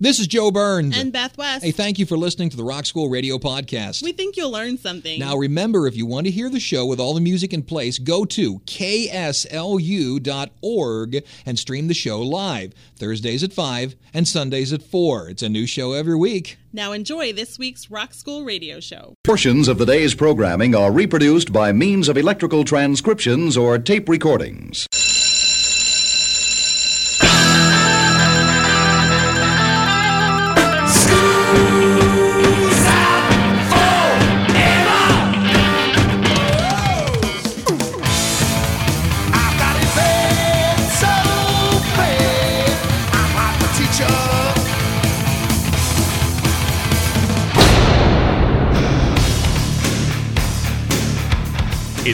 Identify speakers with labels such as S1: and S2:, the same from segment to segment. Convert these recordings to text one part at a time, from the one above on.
S1: This is Joe Burns.
S2: And Beth West.
S1: Hey, thank you for listening to the Rock School Radio Podcast.
S2: We think you'll learn something.
S1: Now, remember, if you want to hear the show with all the music in place, go to kslu.org and stream the show live, Thursdays at 5 and Sundays at 4. It's a new show every week.
S2: Now, enjoy this week's Rock School Radio Show.
S3: Portions of the day's programming are reproduced by means of electrical transcriptions or tape recordings.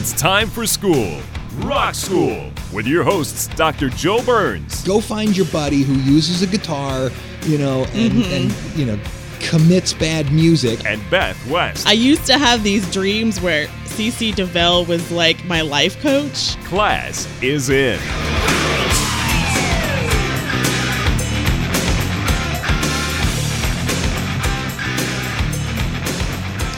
S4: It's time for school. Rock School with your hosts, Dr. Joe Burns.
S1: Go find your buddy who uses a guitar, you know, and, mm-hmm. and you know, commits bad music.
S4: And Beth West.
S2: I used to have these dreams where CC DeVille was like my life coach.
S4: Class is in.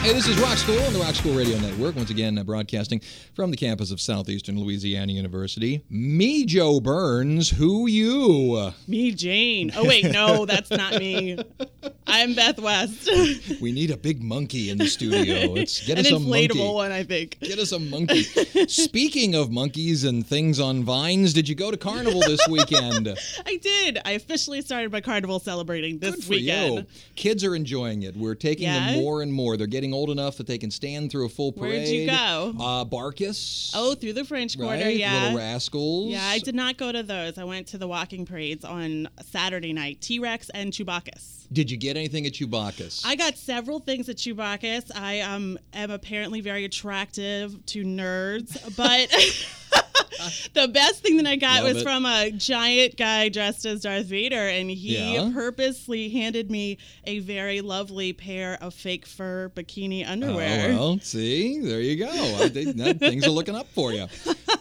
S1: Hey, this is Rock School on the Rock School Radio Network. Once again, uh, broadcasting from the campus of Southeastern Louisiana University. Me, Joe Burns. Who you?
S2: Me, Jane. Oh, wait, no, that's not me. I'm Beth West.
S1: We need a big monkey in the studio. Let's get
S2: An
S1: us a
S2: inflatable
S1: monkey.
S2: one, I think.
S1: Get us a monkey. Speaking of monkeys and things on vines, did you go to Carnival this weekend?
S2: I did. I officially started my carnival celebrating this
S1: Good for
S2: weekend.
S1: you. Kids are enjoying it. We're taking
S2: Yeah?
S1: them more and more. They're getting old enough that they can stand through a full parade.
S2: Where'd you go?
S1: Uh, Barkus.
S2: Oh, through the French Quarter,
S1: right?
S2: yeah.
S1: Little Rascals.
S2: Yeah, I did not go to those. I went to the walking parades on Saturday night. T Rex and Chewbacchus.
S1: Did you get anything at Chewbacchus?
S2: I got several things at Chewbacchus. I um, am apparently very attractive to nerds, but the best thing that I got
S1: Love
S2: was
S1: it.
S2: from a giant guy dressed as Darth Vader, and he
S1: Yeah?
S2: purposely handed me a very lovely pair of fake fur bikini underwear.
S1: Oh, well, see, there you go. I that things are looking up for you.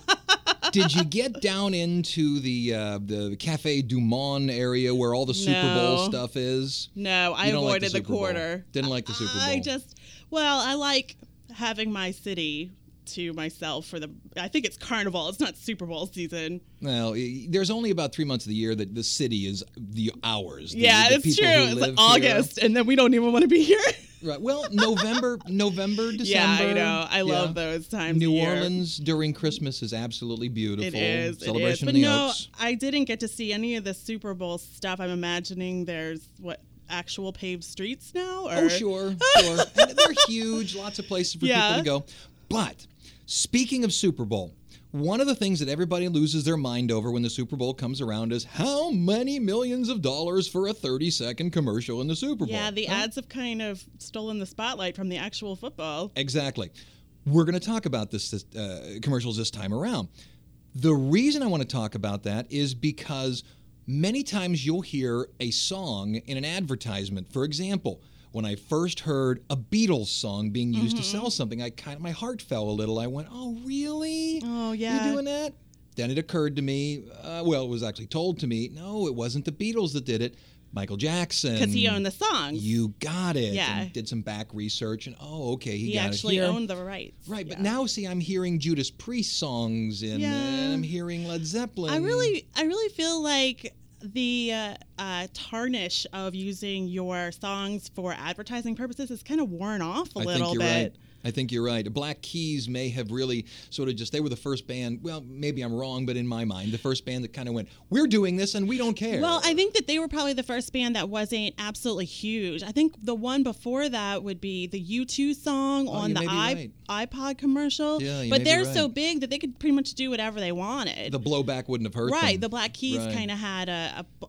S1: Did you get down into the uh, the Cafe Du Monde area where all the Super Bowl stuff is?
S2: No, I
S1: don't like
S2: avoided the,
S1: Bowl.
S2: quarter.
S1: Didn't like the Super Bowl.
S2: I just, well, I like having my city to myself for the. I think it's Carnival. It's not Super Bowl season.
S1: Well, there's only about three months of the year that the city is the ours. The-
S2: yeah,
S1: the
S2: it's true. It's like
S1: here.
S2: August, and then we don't even want to be here.
S1: Right. Well, November, November, December.
S2: yeah, I know. I love those times.
S1: New. Orleans during Christmas is absolutely beautiful.
S2: It is. It is.
S1: Celebration
S2: But
S1: of the
S2: no,
S1: Oaks.
S2: I didn't get to see any of the Super Bowl stuff. I'm imagining there's what actual paved streets now. Or?
S1: Oh, sure, sure. they're huge. Lots of places for
S2: Yeah.
S1: people to go. But speaking of Super Bowl, one of the things that everybody loses their mind over when the Super Bowl comes around is how many millions of dollars for a 30 second commercial in the Super Bowl.
S2: Yeah, the
S1: Huh?
S2: ads have kind of stolen the spotlight from the actual football.
S1: Exactly. We're going to talk about this, uh, commercials this time around. The reason I want to talk about that is because many times you'll hear a song in an advertisement. For example, when I first heard a Beatles song being used to
S2: Mm-hmm.
S1: sell something, I kind of my heart fell a little. I went, "Oh, really?
S2: Oh, yeah.
S1: You're doing that?" Then it occurred to me. Uh, well, it was actually told to me. No, it wasn't the Beatles that did it. Michael Jackson.
S2: Because he owned the song.
S1: You got it.
S2: Yeah.
S1: And did some back research, and oh, okay, he,
S2: he
S1: got
S2: actually owned the rights.
S1: Right, but now see, I'm hearing Judas Priest songs, and,
S2: Yeah.
S1: and I'm hearing Led Zeppelin.
S2: I really, I really feel like the uh, uh, tarnish of using your songs for advertising purposes is kind of worn off a
S1: I
S2: little bit.
S1: right. I think you're right. Black Keys may have really sort of just, they were the first band, well, maybe I'm wrong, but in my mind, the first band that kind of went, we're doing this and we don't care.
S2: Well, I think that they were probably the first band that wasn't absolutely huge. I think the one before that would be the U2 song
S1: Oh,
S2: on the
S1: may be
S2: i- iPod commercial.
S1: Yeah,
S2: but they're
S1: right.
S2: so big that they could pretty much do whatever they wanted.
S1: the blowback wouldn't have hurt
S2: right.
S1: them.
S2: The Black Keys
S1: Right.
S2: kind of had a, a.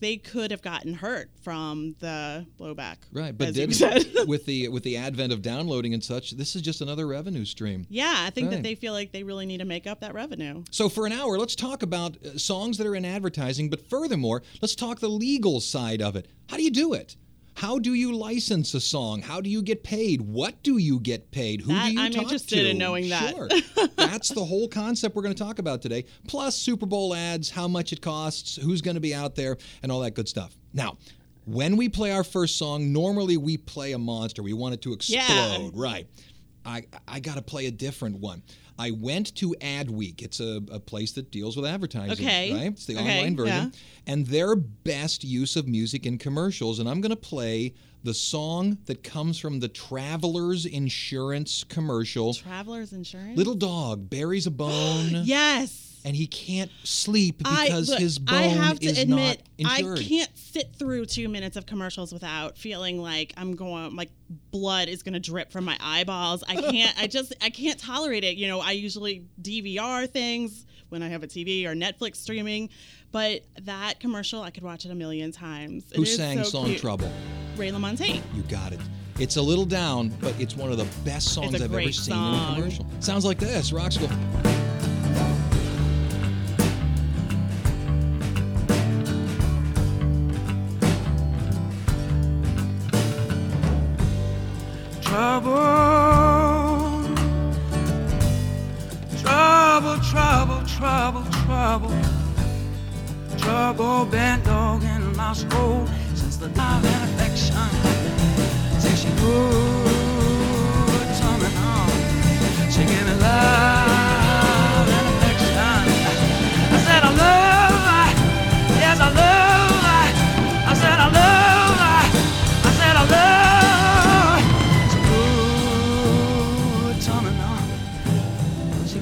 S2: They could have gotten hurt from the blowback.
S1: Right, but with the with the advent of downloading and such, this is just another revenue stream.
S2: yeah, I think
S1: Right.
S2: that they feel like they really need to make up that revenue.
S1: So for an hour, let's talk about uh, songs that are in advertising, but furthermore, let's talk the legal side of it. How do you do it? How do you license a song? How do you get paid? What do you get paid? Who
S2: That-
S1: do you
S2: I'm
S1: talk
S2: interested
S1: to?
S2: in knowing that.
S1: Sure. That's the whole concept we're going to talk about today. Plus Super Bowl ads, how much it costs, who's going to be out there, and all that good stuff. Now, When we play our first song, normally we play a monster. We want it to explode,
S2: Yeah.
S1: right? I I got to play a different one. I went to Adweek. It's a, a place that deals with advertising,
S2: Okay.
S1: right? It's the
S2: Okay,
S1: online version.
S2: yeah.
S1: And their best use of music in commercials. And I'm going to play the song that comes from the Travelers Insurance commercial.
S2: Travelers Insurance.
S1: Little dog buries a bone.
S2: Yes.
S1: And he can't sleep
S2: I-
S1: because
S2: look,
S1: his bone
S2: I have to
S1: is
S2: admit,
S1: not
S2: I can't sit through two minutes of commercials without feeling like I'm going, like blood is going to drip from my eyeballs. I can't. I just, I can't tolerate it. You know, I usually DVR things when I have a TV or Netflix streaming, but that commercial I could watch it a million times. It
S1: sang
S2: so
S1: Song
S2: cute.
S1: Trouble?
S2: Ray LaMontagne.
S1: You got it. It's a little down, but it's one of the best songs I've ever seen in a commercial. Sounds like this, Rock School.
S5: Love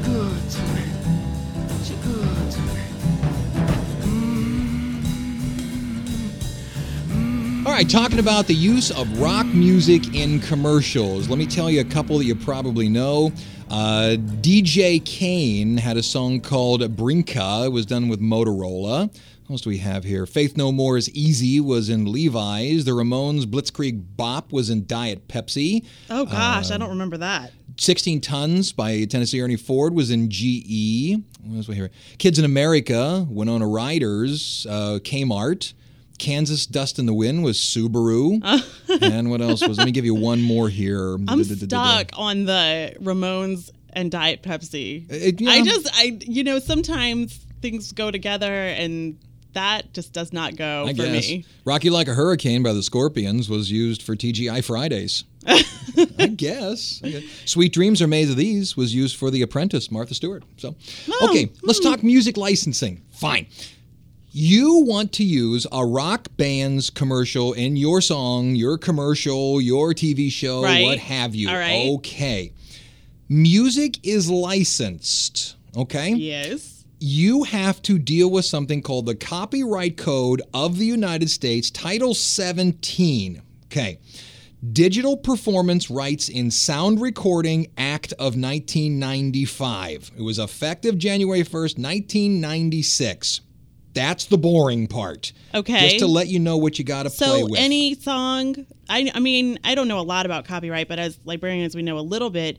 S5: good good good me.
S1: All right, talking about the use of rock music in commercials. Let me tell you a couple that you probably know. Uh, DJ Kane had a song called Brinka. It was done with Motorola. What else do we have here? Faith No More's Easy was in Levi's. The Ramones Blitzkrieg Bop was in Diet Pepsi.
S2: Oh gosh,
S1: Um,
S2: I don't remember that.
S1: 16 Tons by Tennessee Ernie Ford was in GE. What else we here? Kids in America, Winona Riders, uh, Kmart. Kansas Dust in the Wind was Subaru. Uh. and what else was? Let me give you one more here.
S2: I'm stuck on the Ramones and Diet Pepsi.
S1: Uh, it- yeah.
S2: I just, I, you know, sometimes things go together and that just does not go
S1: I
S2: for
S1: guess.
S2: me.
S1: Rocky Like a Hurricane by the Scorpions was used for TGI Fridays. I guess. I guess. Sweet Dreams Are Made of These was used for The Apprentice, Martha Stewart. So, okay, let's talk music licensing. Fine. You want to use a rock band's commercial in your song, your commercial, your TV show,
S2: Right.
S1: what have you.
S2: All right.
S1: Okay. Music is licensed, okay?
S2: Yes.
S1: you have to deal with something called the Copyright Code of the United States, Title 17. Okay. Digital Performance Rights in Sound Recording Act of 1995. It was effective January 1st, 1996. That's the boring part.
S2: Okay.
S1: Just to let you know what you got to play with.
S2: So any song, I, I mean, I don't know a lot about copyright, but as librarians, we know a little bit.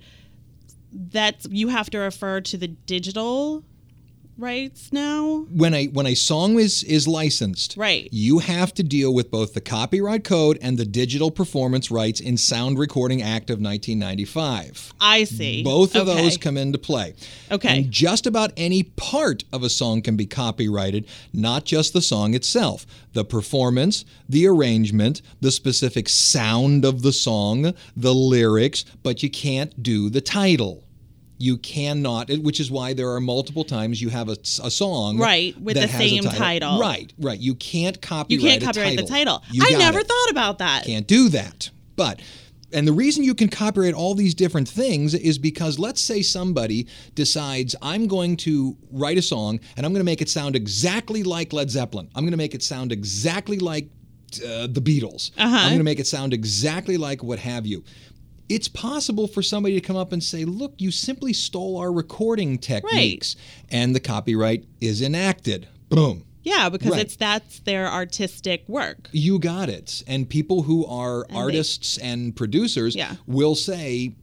S2: That's you have to refer to the digital rights now.
S1: when a when a song is is licensed,
S2: Right.
S1: you have to deal with both the copyright code and the digital performance rights in Sound Recording Act of 1995.
S2: I see.
S1: Both of
S2: Okay.
S1: those come into play.
S2: Okay.
S1: And just about any part of a song can be copyrighted, not just the song itself. The performance, the arrangement, the specific sound of the song, the lyrics, but you can't do the title. You cannot, which is why there are multiple times you have a, a song
S2: Right, with
S1: that
S2: the
S1: has
S2: same title.
S1: Right, right. You can't copyright.
S2: You can't copyright the title.
S1: You
S2: I never
S1: it
S2: thought about that.
S1: can't do that. But and the reason you can copyright all these different things is because let's say somebody decides I'm going to write a song and I'm going to make it sound exactly like Led Zeppelin. I'm going to make it sound exactly like uh, the Beatles.
S2: Uh-huh.
S1: I'm going to make it sound exactly like what have you. It's possible for somebody to come up and say, "Look, you simply stole our recording techniques," and the copyright is enacted. Boom.
S2: Yeah, because
S1: Right.
S2: it's that's their artistic work.
S1: You got it. And people who are
S2: they-
S1: artists and producers
S2: Yeah.
S1: will say,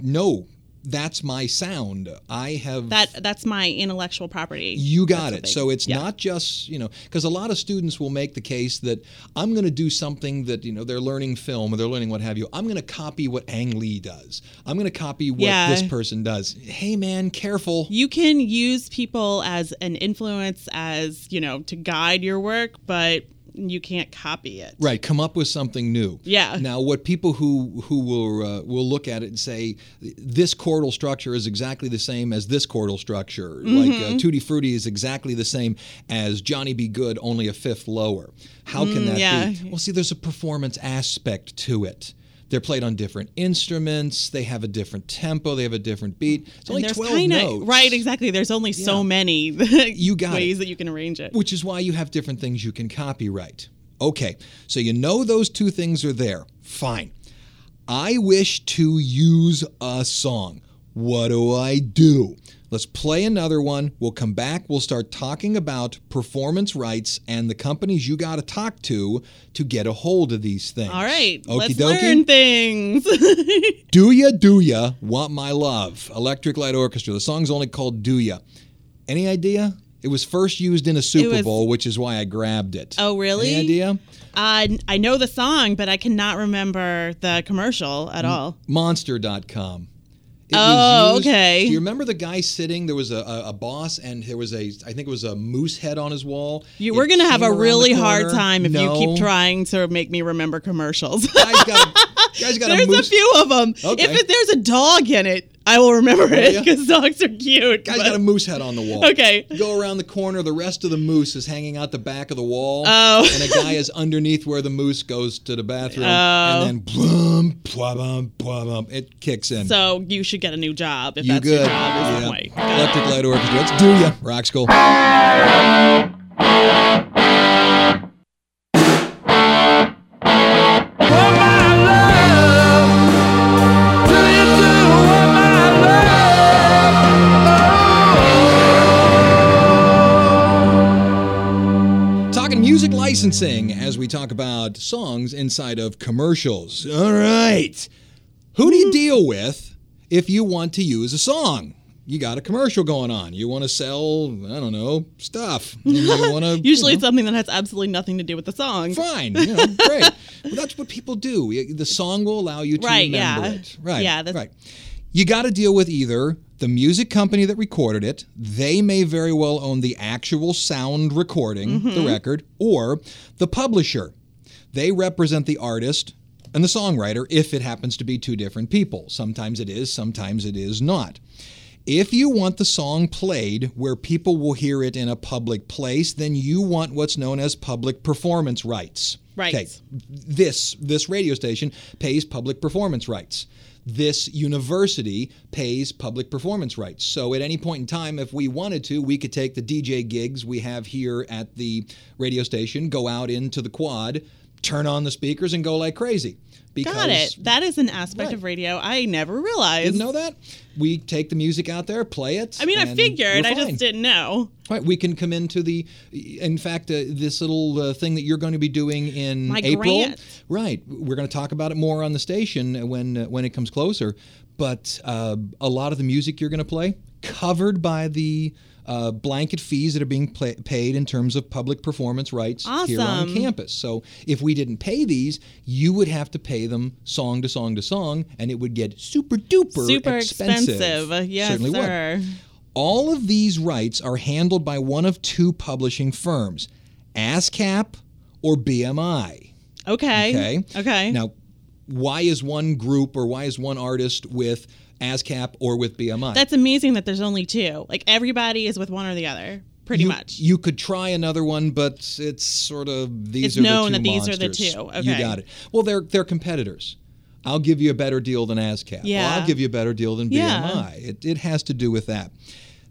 S1: no, that's my sound. I have.
S2: That that's my intellectual property.
S1: you got
S2: That's
S1: it. So it's
S2: yeah.
S1: not just, you know, because a lot of students will make the case that I'm going to do something that, you know, they're learning film or they're learning what have you. I'm going to copy what Ang Lee does. I'm going to copy what
S2: Yeah.
S1: this person does. Hey, man, careful.
S2: You can use people as an influence, as you know, to guide your work, but you can't copy it.
S1: Right, come up with something new.
S2: Yeah.
S1: Now, what people who who will uh, will look at it and say this chordal structure is exactly the same as this chordal structure, like
S2: Mm-hmm.
S1: uh, Tutti Frutti is exactly the same as Johnny B. Goode, only a fifth lower. How can that
S2: Mm, yeah.
S1: be? Well, see, there's a performance aspect to it. They're played on different instruments. They have a different tempo. They have a different beat. It's only 12
S2: kinda-
S1: notes.
S2: Right, exactly. There's only so many
S1: You got it.
S2: ways that you can arrange it.
S1: which is why you have different things you can copyright. Okay, so you know those two things are there. Fine. I wish to use a song. What do I do? Let's play another one. We'll come back. We'll start talking about performance rights and the companies you got to talk to to get a hold of these things.
S2: All right,
S1: Okie
S2: let's
S1: dokie.
S2: learn things.
S1: Do ya, do ya, want my love? Electric Light Orchestra. The song's only called Do Ya. Any idea? It was first used in a Super
S2: was-
S1: Bowl, which is why I grabbed it.
S2: Oh, really?
S1: Any idea?
S2: uh, I know the song, but I cannot remember the commercial
S1: Mm.
S2: at all.
S1: Monster.com. It
S2: Oh, okay.
S1: Do you remember the guy sitting? There was a, a, a boss, and there was a, I think it was a moose head on his wall.
S2: You,
S1: It
S2: we're gonna have a really hard time if
S1: No.
S2: you keep trying to make me remember commercials.
S1: Guys got
S2: There's
S1: a
S2: a, few of them.
S1: Okay.
S2: If it, there's a dog in it, I will remember oh, it
S1: ya?
S2: because dogs are cute.
S1: Guy's
S2: but-
S1: got a moose head on the wall.
S2: Okay.
S1: Go around the corner. The rest of the moose is hanging out the back of the wall.
S2: Oh.
S1: And a guy is underneath where the moose goes to the bathroom.
S2: Oh.
S1: And then blum, bum, bum, it kicks in.
S2: so you should get a new job if
S1: you
S2: that's
S1: good.
S2: your job. Is
S1: Yeah. Electric Light Orchestra. Let's do ya. Rock school. We talk about songs inside of commercials. All right. Who do you mm-hmm. deal with if you want to use a song? You got a commercial going on. You want to sell, I don't know, stuff. You want to
S2: Usually it's something that has absolutely nothing to do with the song.
S1: fine. You know, great. Well, that's what people do. The song will allow you to
S2: Right,
S1: remember
S2: yeah.
S1: it. Right.
S2: Yeah, that's-
S1: right. You got to deal with either the music company that recorded it, they may very well own the actual sound recording,
S2: Mm-hmm.
S1: the record, or the publisher. They represent the artist and the songwriter if it happens to be two different people. Sometimes it is, sometimes it is not. If you want the song played where people will hear it in a public place, then you want what's known as public performance rights.
S2: Right.
S1: Okay. This this radio station pays public performance rights. This university pays public performance rights. So at any point in time, if we wanted to, we could take the DJ gigs we have here at the radio station, go out into the quad, turn on the speakers, and go like crazy. Because
S2: Got it. That is an aspect
S1: Right.
S2: of radio I never realized.
S1: didn't know that? We take the music out there, play it.
S2: I mean, I figured. I just didn't know.
S1: Right, we can come into the, in fact, uh, this little uh, thing that you're going to be doing in
S2: My
S1: April.
S2: grant.
S1: Right, we're going to talk about it more on the station when uh, when it comes closer. But uh, a lot of the music you're going to play covered by the uh, blanket fees that are being paid in terms of public performance rights here on campus. So if we didn't pay these, you would have to pay them song to song to song, and it would get super duper
S2: Super
S1: expensive.
S2: expensive. Uh, Yes,
S1: Certainly would. All of these rights are handled by one of two publishing firms, ASCAP or BMI.
S2: Okay.
S1: Okay.
S2: Okay.
S1: Now, why is one group or why is one artist with ASCAP or with BMI?
S2: That's amazing that there's only two. Like everybody is with one or the other, pretty
S1: you,
S2: much.
S1: You could try another one, but it's sort of these
S2: It's
S1: are
S2: known
S1: the two
S2: that these are the two.
S1: You got it. Well, they're they're competitors. I'll give you a better deal than ASCAP. Well, I'll give you a better deal than
S2: Yeah.
S1: BMI. It, it has to do with that.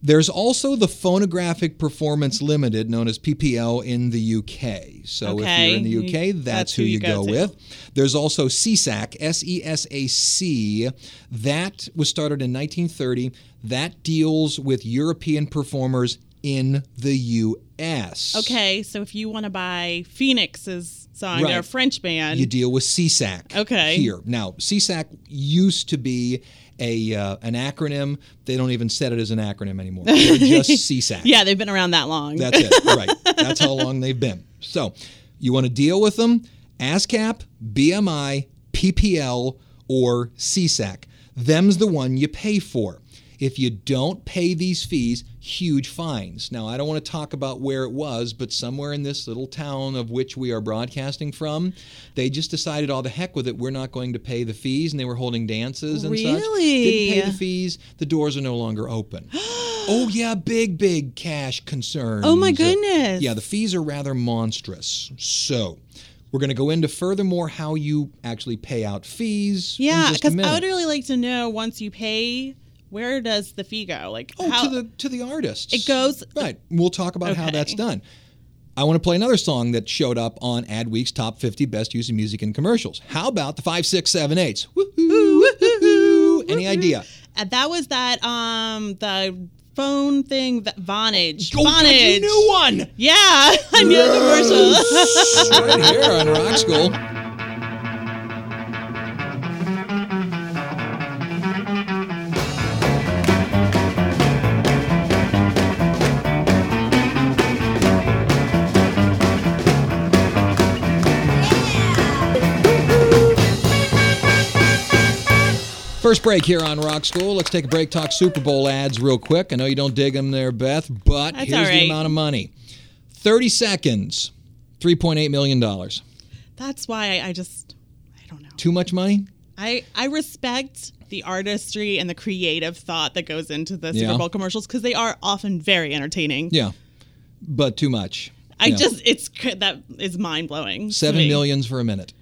S1: There's also the Phonographic Performance Limited, known as PPL, in the UK. So if you're in the mm-hmm. UK, that's,
S2: That's
S1: who
S2: who
S1: you go,
S2: go
S1: with. There's also SESAC, S E S A C. That was started in 1930. That deals with European performers in the US.
S2: Okay, so if you want to buy Phoenix's song, they're a French band.
S1: You deal with SESAC.
S2: Okay.
S1: Here now, SESAC used to be a uh, an acronym. They don't even set it as an acronym anymore. They're just SESAC.
S2: yeah, they've been around that long.
S1: That's it. Right. That's how long they've been. So, you want to deal with them? ASCAP, BMI, PPL, or SESAC. Them's the one you pay for. If you don't pay these fees, huge fines. Now, I don't want to talk about where it was, but somewhere in this little town of which we are broadcasting from, they just decided, all the heck with it, we're not going to pay the fees, and they were holding dances and such.
S2: Really?
S1: Didn't pay the fees. The doors are no longer open. oh yeah, big big cash concerns.
S2: Oh, my goodness.
S1: Yeah, the fees are rather monstrous. So. We're going to go into furthermore how you actually pay out fees.
S2: Yeah, because I would really like to know once you pay, where does the fee go? Like,
S1: Oh,
S2: how
S1: to the to the artists.
S2: it goes?
S1: Right. We'll talk about how that's done. I want to play another song that showed up on Adweek's top 50 best use of music in commercials. How about the five, six, seven, eights? Woohoo! Woohoo! Any idea?
S2: And that was that um the phone thing that Vonage.
S1: Oh, God,
S2: Vonage.
S1: you knew one.
S2: Yeah, I knew the commercial.
S1: right here on Rock School. First break here on Rock School. Let's take a break, talk Super Bowl ads real quick. I know you don't dig them there, Beth, but
S2: That's
S1: here's
S2: all
S1: the amount of money 30 seconds, $3.8 million.
S2: That's why I just I don't know.
S1: Too much money?
S2: I I respect the artistry and the creative thought that goes into the
S1: Yeah.
S2: Super Bowl commercials because they are often very entertaining.
S1: Yeah, but too much.
S2: I
S1: Yeah.
S2: just it's that is mind blowing.
S1: Seven millions for a minute.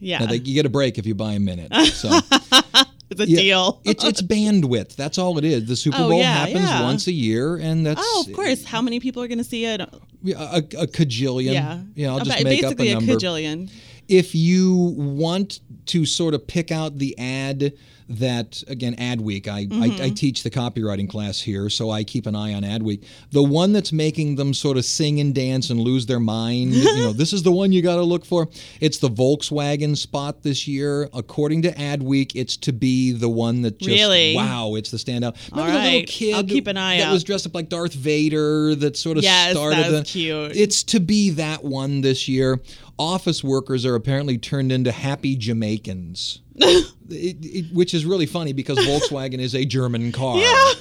S2: Yeah,
S1: Now, they, you get a break if you buy a minute. So
S2: it's a
S1: yeah,
S2: deal.
S1: it's it's bandwidth. That's all it is. The Super
S2: Oh,
S1: Bowl
S2: yeah,
S1: happens
S2: yeah.
S1: once a year, and that's
S2: oh, of course. How many people are going to see it?
S1: a, a, a cajillion.
S2: Yeah,
S1: yeah. I'll just make up a
S2: basically
S1: number.
S2: cajillion.
S1: if you want to sort of pick out the ad that again Adweek I,
S2: Mm-hmm.
S1: I, I teach the copywriting class here so i keep an eye on Adweek the one that's making them sort of sing and dance and lose their mind you know this is the one you got to look for it's the volkswagen spot this year according to Adweek it's to be the one that just
S2: Really?
S1: wow it's the standout remember
S2: All
S1: the little kid
S2: I'll keep an eye
S1: that
S2: out.
S1: was dressed up like darth vader that sort of
S2: Yes, that
S1: started
S2: was
S1: the
S2: cute.
S1: it's to be that one this year. Office workers are apparently turned into happy Jamaicans, It- it- which is really funny because Volkswagen is a German car.
S2: Yeah.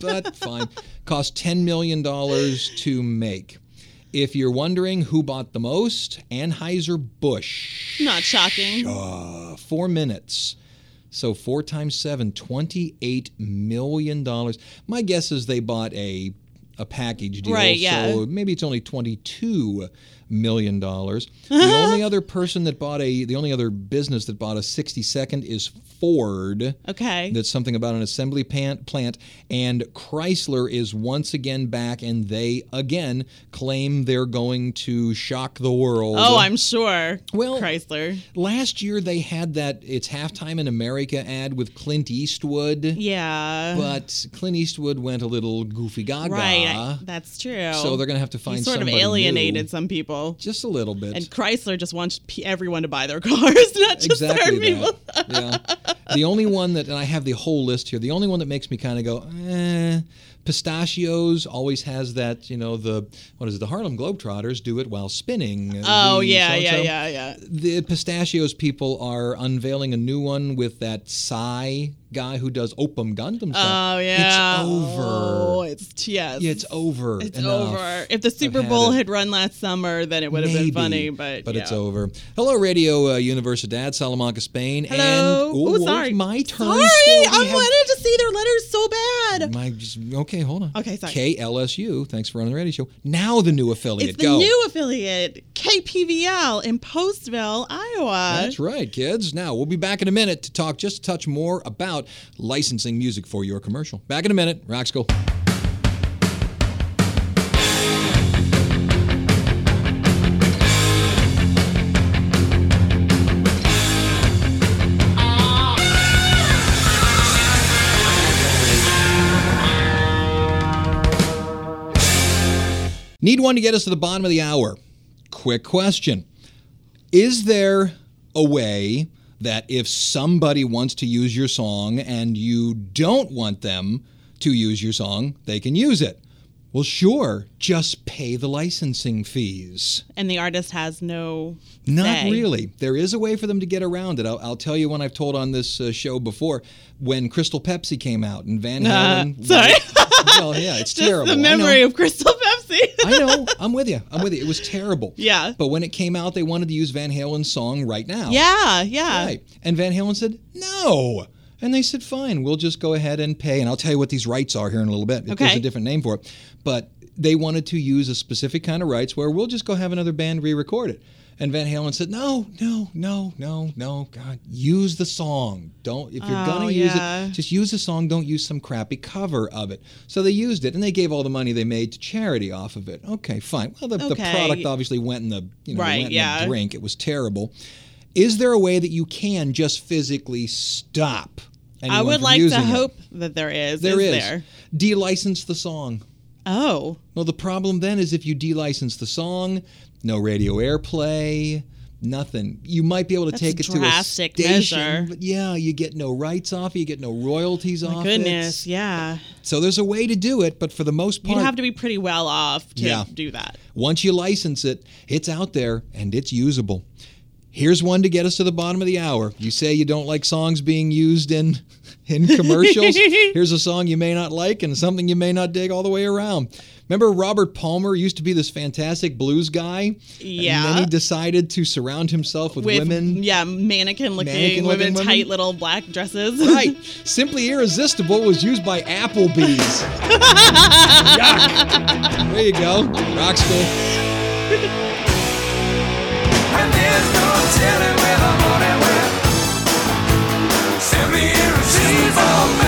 S1: But fine. Cost $10 million to make. If you're wondering who bought the most, Anheuser-Busch.
S2: Not shocking.
S1: Uh, four minutes. So four times seven, $28 million. My guess is they bought a a package deal.
S2: Right, yeah.
S1: So maybe it's only $22 million. dollars. The only other person that bought a, the only other business that bought a 60 second is Ford.
S2: Okay.
S1: That's something about an assembly plant, plant. And Chrysler is once again back, and they again claim they're going to shock the world.
S2: oh, I'm sure.
S1: Well-
S2: Chrysler.
S1: Last year they had that "It's Halftime in America" ad with Clint Eastwood,
S2: Yeah.
S1: but Clint Eastwood went a little goofy gaga.
S2: right. That's true.
S1: So they're going to have to find
S2: he sort of alienated
S1: new.
S2: some people.
S1: Just a little bit.
S2: And Chrysler just wants everyone to buy their cars, not just
S1: exactly
S2: certain people.
S1: yeah. The only one that, and I have the whole list here. The only one that makes me kind of go, eh. Pistachios always has that, you know, the what is it? The Harlem Globetrotters do it while spinning.
S2: Oh yeah, yeah,
S1: so-and-so.
S2: yeah, yeah.
S1: The pistachios people are unveiling a new one with that Psy guy who does Oppa Gangnam stuff.
S2: Oh yeah.
S1: It's over.
S2: Oh, it's yes.
S1: Yeah, it's over.
S2: It's
S1: Enough.
S2: over. If the Super Bowl
S1: it.
S2: had run last summer, then it would have been funny. But
S1: it's
S2: yeah.
S1: over. Hello, Radio uh, Universidad, Salamanca, Spain.
S2: Hello.
S1: And
S2: oh,
S1: it's
S2: sorry.
S1: my turn.
S2: Sorry, I
S1: have-
S2: wanted to see their letters so bad.
S1: My, just, okay, hold on.
S2: Okay, sorry.
S1: KLSU. Thanks for running the radio show. Now the new affiliate.
S2: It's the
S1: Go.
S2: new affiliate, KPVL in Postville, Iowa.
S1: That's right, kids. Now we'll be back in a minute to talk just a touch more about licensing music for your commercial. Back in a minute. Rock School. Need one to get us to the bottom of the hour. Quick question. Is there a way that if somebody wants to use your song and you don't want them to use your song, they can use it? Well, sure. Just pay the licensing fees.
S2: And the artist has no.
S1: Not
S2: say.
S1: really. There is a way for them to get around it. I'll, I'll tell you one I've told on this uh, show before. When Crystal Pepsi came out and Van
S2: Uh,
S1: Halen.
S2: sorry.
S1: well, yeah, it's
S2: Just
S1: terrible.
S2: the memory of Crystal Pepsi.
S1: I know. I'm with you. I'm with you. It was terrible.
S2: Yeah.
S1: But when it came out, they wanted to use Van Halen's song right now.
S2: yeah, yeah.
S1: Right. And Van Halen said, no. And they said, fine, we'll just go ahead and pay. And I'll tell you what these rights are here in a little bit.
S2: Okay.
S1: There's a different name for it. But they wanted to use a specific kind of rights where we'll just go have another band re record it. And Van Halen said, no, no, no, no, no, God, use the song. Don't, if you're
S2: Oh,
S1: to use
S2: yeah.
S1: it, just use the song. Don't use some crappy cover of it. So they used it and they gave all the money they made to charity off of it. Okay, fine. Well, the, the product obviously went in the, you know,
S2: Right,
S1: went in
S2: yeah.
S1: the drink. It was terrible. Is there a way that you can just physically stop?
S2: I would like to
S1: using it?
S2: hope that there is.
S1: There is.
S2: there?
S1: De-license the song.
S2: Oh.
S1: Well, the problem then is if you de-license the song, no radio airplay, nothing. You might be able to
S2: That's
S1: take it to a station,
S2: measure.
S1: but yeah, you get no rights off it, you get no royalties
S2: My
S1: off
S2: goodness,
S1: it.
S2: yeah.
S1: So there's a way to do it, but for the most part,
S2: You'd have to be pretty well off to
S1: Yeah.
S2: do that.
S1: Once you license it, it's out there and it's usable. Here's one to get us to the bottom of the hour. You say you don't like songs being used in in commercials. Here's a song you may not like and something you may not dig all the way around. Remember Robert Palmer used to be this fantastic blues guy?
S2: Yeah.
S1: And then he decided to surround himself with,
S2: With
S1: women.
S2: yeah, mannequin looking women,
S1: women?
S2: tight little black dresses.
S1: Right. Simply Irresistible was used by Applebee's. Yuck. There you go. Rock school.
S5: There's no telling where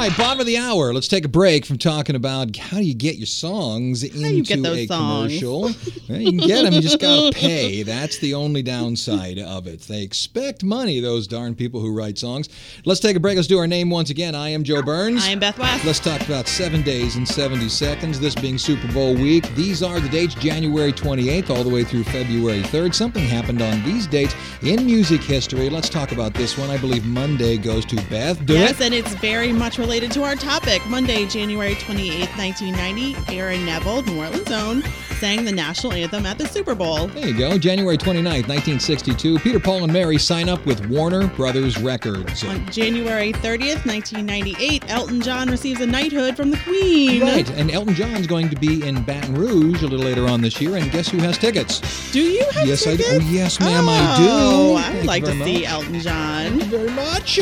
S1: right, bottom of the hour. Let's take a break from talking about how do you get your songs into
S2: you get those
S1: a
S2: songs?
S1: commercial. You can get them, you just got to pay. That's the only downside of it. They expect money, those darn people who write songs. Let's take a break. Let's do our name once again. I am Joe Burns.
S2: I am Beth West.
S1: Let's talk about seven days and 70 seconds, this being Super Bowl week. These are the dates January 28th all the way through February 3rd. Something happened on these dates in music history. Let's talk about this one. I believe Monday goes to Beth. Do
S2: yes,
S1: it.
S2: and it's very much related to our topic. Monday, January 28, 1990, Aaron Neville, New Orleans own, sang the national anthem at the Super Bowl.
S1: There you go. January 29, 1962. Peter, Paul, and Mary sign up with Warner Brothers Records.
S2: On January 30th, 1998, Elton John receives a knighthood from the Queen.
S1: Right, and Elton John's going to be in Baton Rouge a little later on this year, and guess who has tickets?
S2: Do you have
S1: Yes, I do.
S2: Oh, tickets?
S1: Oh, yes, ma'am, I do.
S2: Oh,
S1: I'd
S2: like to see
S1: much.
S2: Elton John.
S1: Thank you very much.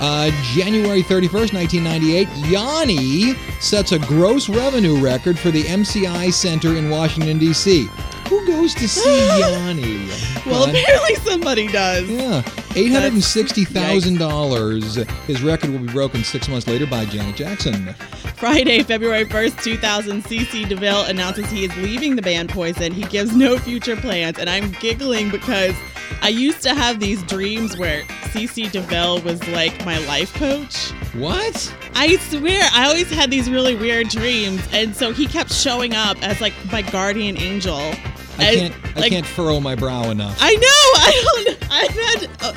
S1: Uh, January 31st, 1998, Yanni sets a gross revenue record for the MCI Center in Washington, D.C. Who goes to see Yanni?
S2: Well, apparently somebody does.
S1: Yeah, eight hundred and sixty thousand dollars. His record will be broken six months later by Janet Jackson.
S2: Friday, February 1st, 2000, CC DeVille announces he is leaving the band Poison. He gives no future plans, and I'm giggling because I used to have these dreams where CC DeVille was like my life coach.
S1: What?
S2: I swear, I always had these really weird dreams, and so he kept showing up as like my guardian angel.
S1: I can't. I
S2: like,
S1: can't furrow my brow enough.
S2: I know. I don't. I've had. Uh,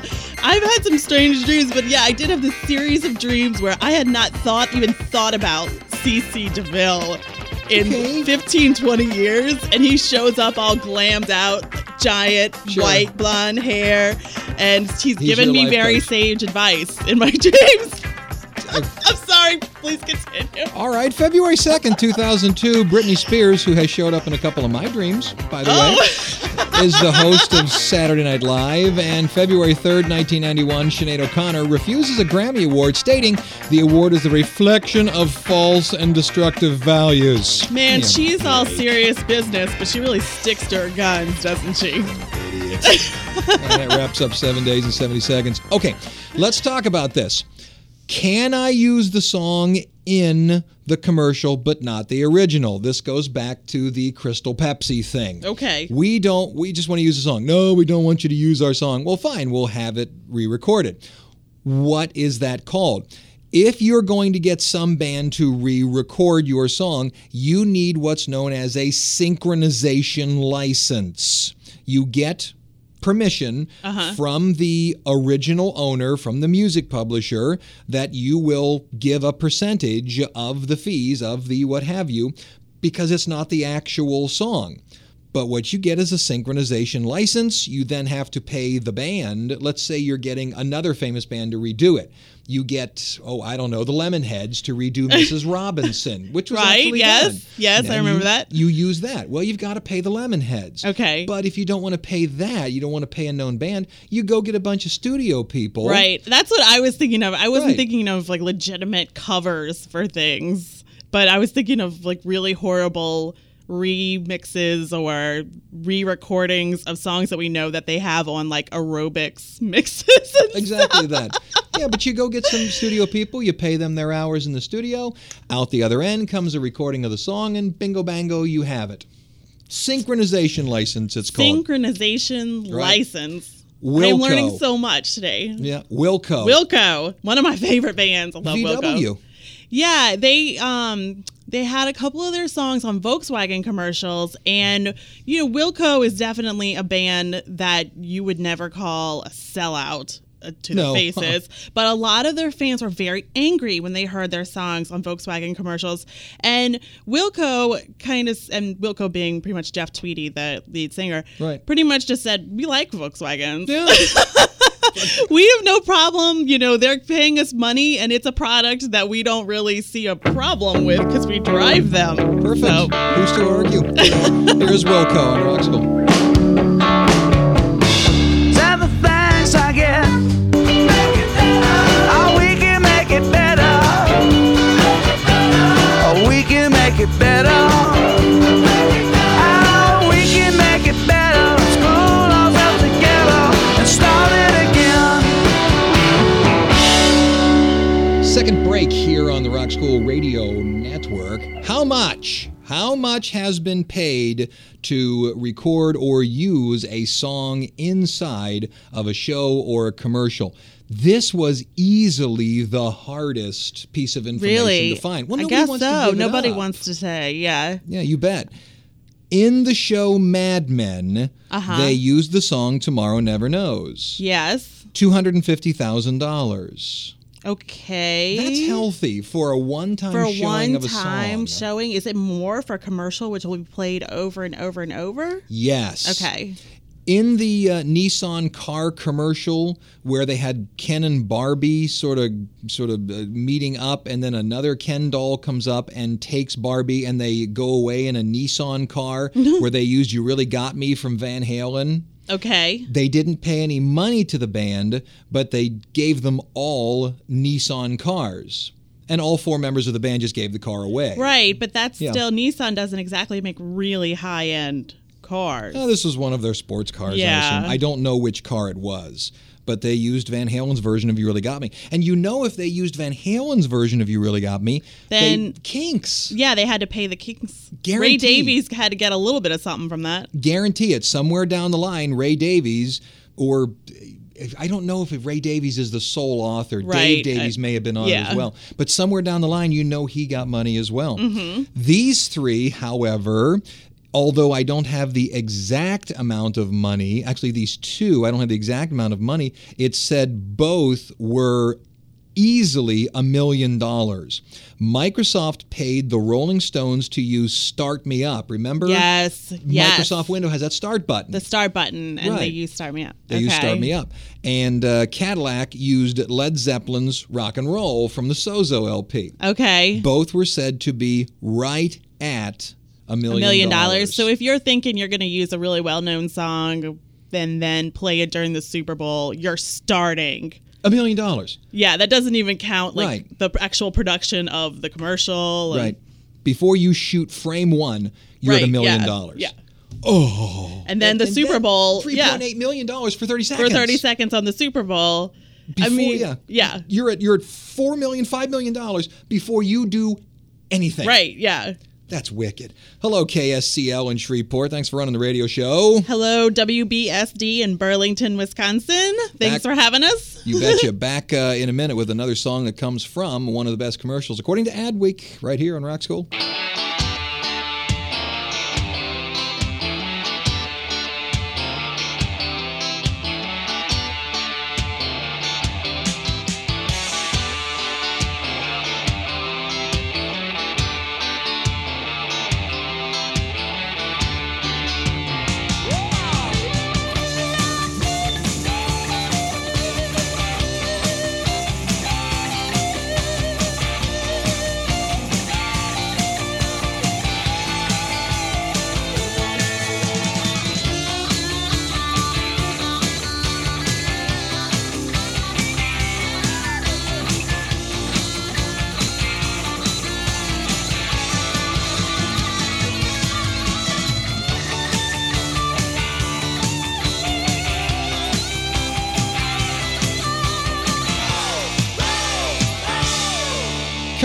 S2: I've had some strange dreams, but yeah, I did have this series of dreams where I had not thought, even thought about CC DeVille in
S1: Okay.
S2: 15, 20 years, and he shows up all glammed out, giant,
S1: Sure.
S2: white blonde hair, and he's, given me very
S1: coach.
S2: sage advice in my dreams. I'm sorry. Please continue.
S1: All right, February 2nd, 2002, Britney Spears, who has showed up in a couple of my dreams, by the
S2: Oh.
S1: way, is the host of Saturday Night Live. And February 3rd, 1991, Sinead O'Connor refuses a Grammy Award, stating the award is the reflection of false and destructive values.
S2: Man,
S1: Yeah,
S2: she's all serious business, but she really sticks to her guns, doesn't she?
S1: idiot. and that wraps up seven days and 70 seconds. Okay, let's talk about this. Can I use the song in the commercial but not the original? This goes back to the Crystal Pepsi thing.
S2: Okay.
S1: We don't, we just want to use the song. No, we don't want you to use our song. Well, fine, we'll have it re recorded. What is that called? If you're going to get some band to re record your song, you need what's known as a synchronization license. You get permission uh-huh. from the original owner, from the music publisher, that you will give a percentage of the fees of the what have you, because it's not the actual song. But what you get is a synchronization license. You then have to pay the band. Let's say you're getting another famous band to redo it. You get, oh, I don't know, the Lemonheads to redo Mrs. Robinson, which was
S2: Right,
S1: actually
S2: yes,
S1: done.
S2: yes, I remember
S1: you-
S2: that.
S1: You use that. Well, you've got to pay the Lemonheads.
S2: Okay.
S1: But if you don't want to pay that, you don't want to pay a known band, you go get a bunch of studio people.
S2: Right. That's what I was thinking of. I wasn't
S1: Right.
S2: thinking of like legitimate covers for things, but I was thinking of like really horrible remixes or re-recordings of songs that we know that they have on like aerobics mixes.
S1: Exactly that. Yeah, but you go get some studio people, you pay them their hours in the studio. Out the other end comes a recording of the song, and bingo bango, you have it. Synchronization license, it's called.
S2: Synchronization
S1: Right.
S2: license.
S1: Wilco.
S2: I'm learning so much today.
S1: yeah, Wilco.
S2: Wilco, one of my favorite bands. I love Wilco. Yeah, they um they had a couple of their songs on Volkswagen commercials and you know Wilco is definitely a band that you would never call a sellout uh, to
S1: No.
S2: the faces, but a lot of their fans were very angry when they heard their songs on Volkswagen commercials. And Wilco kind of and Wilco being pretty much Jeff Tweedy, the lead singer,
S1: Right.
S2: pretty much just said, "We like Volkswagens."
S1: Yeah.
S2: we have no problem. You know, they're paying us money, and it's a product that we don't really see a problem with because we drive them.
S1: Perfect.
S2: So,
S1: Who's to argue? Here's Wilco on Rock School.
S5: Tell the thanks I get. Oh, we can make it better. Oh,
S1: Second break here on the Rock School Radio Network. How much? How much has been paid to record or use a song inside of a show or a commercial? This was easily the hardest piece of information
S2: really,
S1: to find. Well,
S2: I guess
S1: wants to
S2: so.
S1: it
S2: Nobody wants to say, yeah.
S1: Yeah, you bet. In the show Mad Men,
S2: Uh-huh.
S1: they used the song Tomorrow Never Knows.
S2: Yes.
S1: $250,000.
S2: Okay.
S1: That's healthy for a one-time
S2: For a
S1: showing of a
S2: one-time showing, is it more for a commercial, which will be played over and over and over?
S1: Yes.
S2: Okay.
S1: In the uh, Nissan car commercial where they had Ken and Barbie sort of sort of uh, meeting up and then another Ken doll comes up and takes Barbie and they go away in a Nissan car where they used You Really Got Me from Van Halen.
S2: Okay.
S1: They didn't pay any money to the band, but they gave them all Nissan cars. And all four members of the band just gave the car away.
S2: Right, but that's
S1: Yeah.
S2: still Nissan doesn't exactly make really high end cars.
S1: This was one of their sports cars.
S2: Yeah.
S1: assume. I don't know which car it was, but they used Van Halen's version of "You Really Got Me." And you know, if they used Van Halen's version of "You Really Got Me,"
S2: Then-
S1: Kinks
S2: Yeah, they had to pay the Kinks. Ray Davies had to get a little bit of something from that.
S1: guarantee it somewhere down the line. Ray Davies or. I don't know if Ray Davies is the sole author.
S2: Right,
S1: Dave Davies
S2: uh,
S1: may have been on it
S2: yeah.
S1: as well. But somewhere down the line, you know he got money as well.
S2: Mm-hmm.
S1: These three, however, although I don't have the exact amount of money, actually, these two, I don't have the exact amount of money, it said both were easily a million dollars. Microsoft paid the Rolling Stones to use Start Me Up. Remember?
S2: Yes, yes.
S1: Microsoft Window has that start button.
S2: The start button, and they
S1: Right.
S2: use Start Me Up.
S1: They
S2: okay.
S1: used Start Me Up. And uh, Cadillac used Led Zeppelin's Rock and Roll from the Zoso LP.
S2: Okay.
S1: Both were said to be right at a
S2: A
S1: million,
S2: million dollars. So if you're thinking you're going to use a really well known song and then play it during the Super Bowl, you're starting.
S1: a million dollars,
S2: Yeah, that doesn't even count like
S1: Right.
S2: the actual production of the commercial. and-
S1: right? Before you shoot frame one, you're at a million
S2: yeah,
S1: dollars.
S2: Yeah. Oh. And then the
S1: And
S2: Super
S1: then
S2: Bowl,
S1: three
S2: yeah,
S1: point eight million dollars for thirty seconds.
S2: for 30 seconds on the Super Bowl.
S1: Before,
S2: I mean,
S1: yeah,
S2: yeah,
S1: You're at you're at four million, five million dollars before you do anything.
S2: right, yeah.
S1: That's wicked. Hello, KSCL in Shreveport. Thanks for running the radio show.
S2: Hello, WBSD in Burlington, Wisconsin. Thanks
S1: Back-
S2: for having us.
S1: You betcha. Back uh, in a minute with another song that comes from one of the best commercials, according to Adweek, right here on Rock School.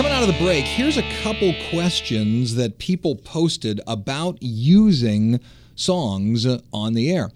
S1: Out of the break, here's a couple questions that people posted about using songs on the air.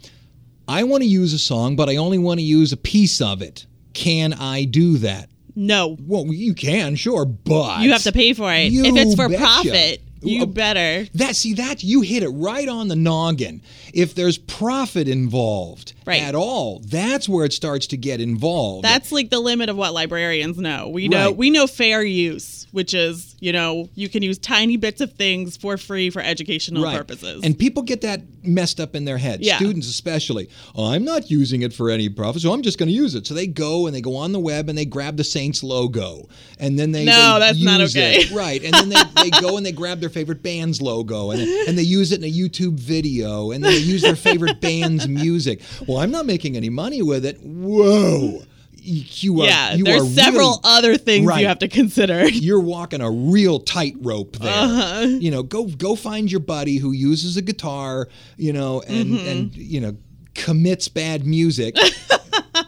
S1: I want to use a song, but I only want to use a piece of it. Can I do that?
S2: No.
S1: Well, you can, sure, but
S2: You have to pay for it. If it's for
S1: betcha.
S2: profit, you better.
S1: That see that you hit it right on the noggin. If there's profit involved
S2: Right.
S1: at all, that's where it starts to get involved.
S2: That's like the limit of what librarians know. We know
S1: Right.
S2: we know fair use, which is, you know, you can use tiny bits of things for free for educational purposes.
S1: And people get that messed up in their heads,
S2: Yeah.
S1: students especially. Oh, I'm not using it for any profit, so I'm just going to use it. So they go and they go on the web and they grab the Saints logo, and then they
S2: No,
S1: they
S2: that's not okay.
S1: it. right? And then they, they go and they grab their favorite band's logo and and they use it in a YouTube video, and then they use their favorite band's music. Well, I'm not making any money with it. Whoa. You are,
S2: yeah,
S1: you
S2: there's several
S1: really-
S2: other things
S1: Right.
S2: you have to consider.
S1: you're walking a real tightrope there.
S2: Uh-huh.
S1: You know, go go find your buddy who uses a guitar, you know, and
S2: Mm-hmm.
S1: and you know commits bad music.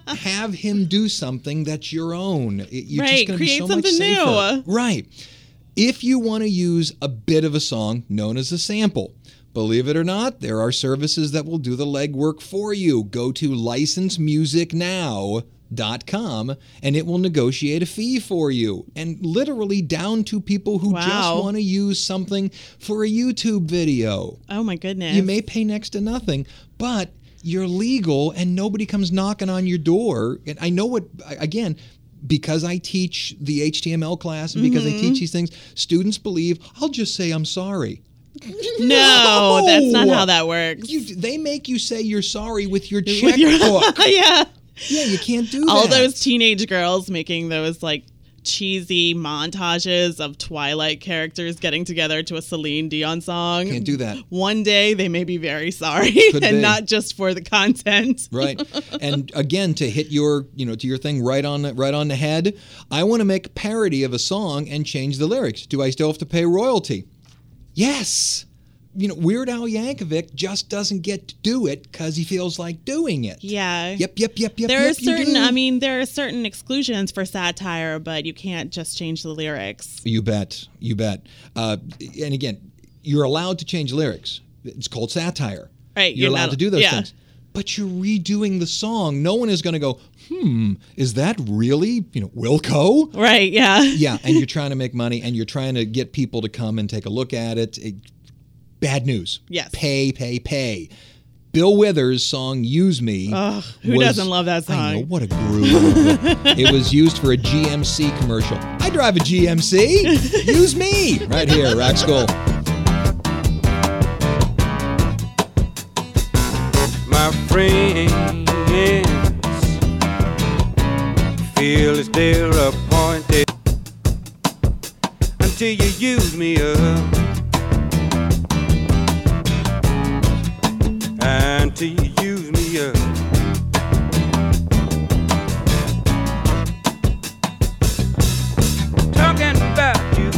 S1: Have him do something that's your own. You're just
S2: Right,
S1: be
S2: create
S1: so much
S2: something new.
S1: Right. If you want to use a bit of a song known as a sample, believe it or not, there are services that will do the legwork for you. Go to licensemusicnow.com and it will negotiate a fee for you. And literally down to people who just want to use something for a YouTube video.
S2: Oh my goodness.
S1: You may pay next to nothing, but you're legal and nobody comes knocking on your door. And I know what, again, because I teach the HTML class and because I
S2: Mm-hmm.
S1: teach these things, students believe I'll just say I'm sorry.
S2: no, that's not how that works.
S1: You, they make you say you're sorry with your
S2: With your-
S1: checkbook.
S2: yeah.
S1: Yeah, you can't do
S2: All
S1: that.
S2: those teenage girls making those like cheesy montages of Twilight characters getting together to a Celine Dion song.
S1: Can't do that.
S2: One day they may be very sorry
S1: Could
S2: and not just for the content.
S1: right and again to hit your you know to your thing right on the, right on the head i want to make parody of a song and change the lyrics do i still have to pay royalty yes you know weird al yankovic just doesn't get to do it because he feels like doing it
S2: Yeah.
S1: yep yep yep yep
S2: There are
S1: yep, you
S2: certain. I mean there are certain exclusions for satire, but you can't just change the lyrics.
S1: You bet. You bet. Uh, and again, you're allowed to change lyrics. It's called satire.
S2: Right,
S1: You're,
S2: you're
S1: allowed
S2: not-
S1: to do those
S2: yeah.
S1: things. But you're redoing the song. No one is going to go, hmm, is that really, you know, Wilco?
S2: Right, yeah.
S1: Yeah, and you're trying to make money and you're trying to get people to come and take a look at it. It- bad news.
S2: Yes.
S1: Pay, pay, pay. Bill Withers' song "Use Me."
S2: Ugh, who doesn't love that
S1: I know
S2: song?
S1: what a groove. it was used for a GMC commercial. I drive a GMC. Use me right here, Rock School.
S5: my friends feel as they're appointed until you use me up until you use me up. Talking about you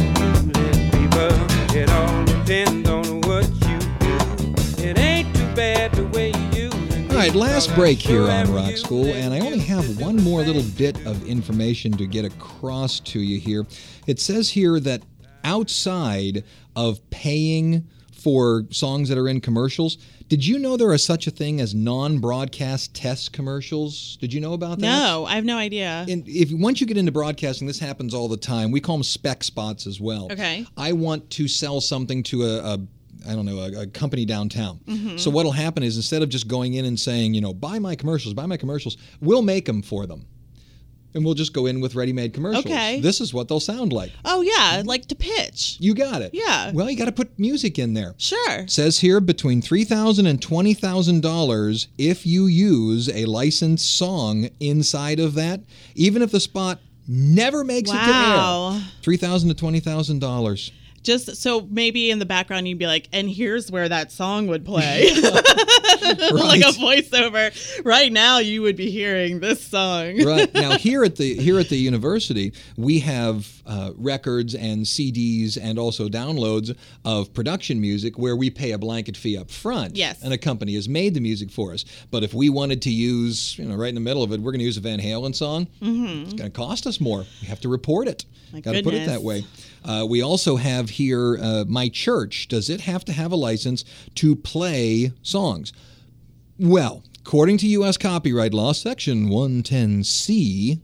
S5: let people it all depends on what you do. It ain't too bad the way you
S1: All right, last break here on Rock School, and I only have one more little bit of information to get across to you here. It says here that outside of paying for songs that are in commercials, did you know there is such a thing as non-broadcast test commercials? Did you know about that?
S2: No, I have no idea.
S1: and if once you get into broadcasting, this happens all the time. We call them spec spots as well.
S2: Okay.
S1: I want to sell something to a, a I don't know, a, a company downtown.
S2: Mm-hmm.
S1: So what'll happen is instead of just going in and saying, you know, buy my commercials, buy my commercials, we'll make them for them. And we'll just go in with ready-made commercials.
S2: Okay.
S1: This is what they'll sound like.
S2: oh yeah, like to pitch.
S1: You got it.
S2: Yeah.
S1: Well, you got to put music in there.
S2: Sure.
S1: It says here between three thousand and twenty thousand dollars if you use a licensed song inside of that, even if the spot never makes it to
S2: Wow.
S1: air. Three thousand to twenty thousand dollars.
S2: Just so maybe in the background you'd be like, and here's where that song would play, like a voiceover. Right now, you would be hearing this song.
S1: right now here at the here at the university we have uh, records and CDs and also downloads of production music where we pay a blanket fee up front.
S2: Yes.
S1: and a company has made the music for us. But if we wanted to use, you know, right in the middle of it, we're going to use a Van Halen song. Mm-hmm. It's going to cost us more. We have to report it. Got to put it that way. Uh, we also have here uh, my church. Does it have to have a license to play songs? Well, according to U.S. copyright law, Section 110C,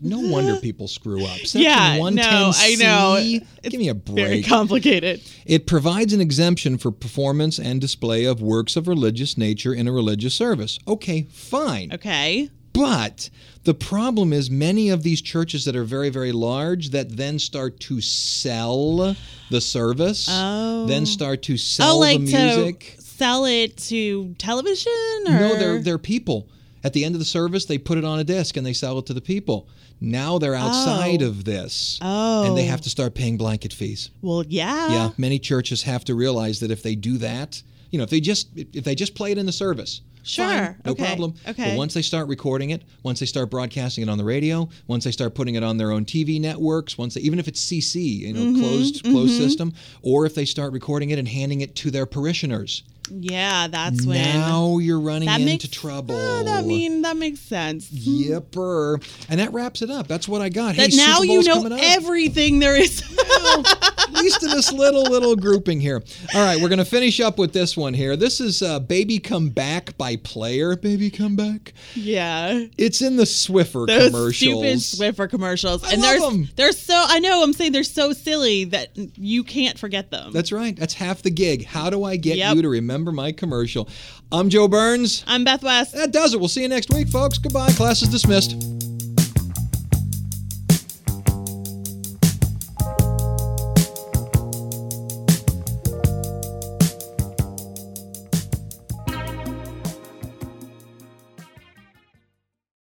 S1: no wonder people screw up. Section
S2: Yeah, no,
S1: 110C,
S2: I know.
S1: Give me a break.
S2: Very complicated.
S1: It provides an exemption for performance and display of works of religious nature in a religious service. Okay, fine.
S2: Okay.
S1: But the problem is many of these churches that are very, very large that then start to sell the service,
S2: Oh.
S1: then start to oh, sell
S2: oh, like
S1: the music.
S2: to sell it to television? Or?
S1: No, they're they're people. At the end of the service, they put it on a disc and they sell it to the people. Now they're outside
S2: Oh.
S1: of this.
S2: Oh.
S1: And they have oh. to start paying blanket fees.
S2: Well, yeah.
S1: Yeah, many churches have to realize that if they do that, you know, if they just if they just play it in the service,
S2: Sure,
S1: fine, no
S2: okay,
S1: problem.
S2: okay.
S1: But once they start recording it, once they start broadcasting it on the radio, once they start putting it on their own TV networks, once they, even if it's CC, you know,
S2: Mm-hmm,
S1: closed closed system, or if they start recording it and handing it to their parishioners,
S2: Yeah, that's when.
S1: now you're running into
S2: makes,
S1: trouble.
S2: Ah, that mean that makes sense.
S1: Yipper. And that wraps it up. That's what I got.
S2: That
S1: hey,
S2: now you know everything there is.
S1: at least in this little little grouping here. All right, we're gonna finish up with this one here. This is uh, "Baby Come Back" by Player. Baby Come Back.
S2: yeah.
S1: It's in the Swiffer
S2: Those
S1: commercials.
S2: stupid Swiffer commercials.
S1: I
S2: and
S1: love
S2: they're
S1: 'em.
S2: they're so I know I'm saying they're so silly that you can't forget them.
S1: That's right. That's half the gig. How do I get
S2: Yep.
S1: you to remember my commercial? I'm Joe Burns.
S2: I'm Beth West.
S1: That does it. We'll see you next week, folks. Goodbye. Class is dismissed.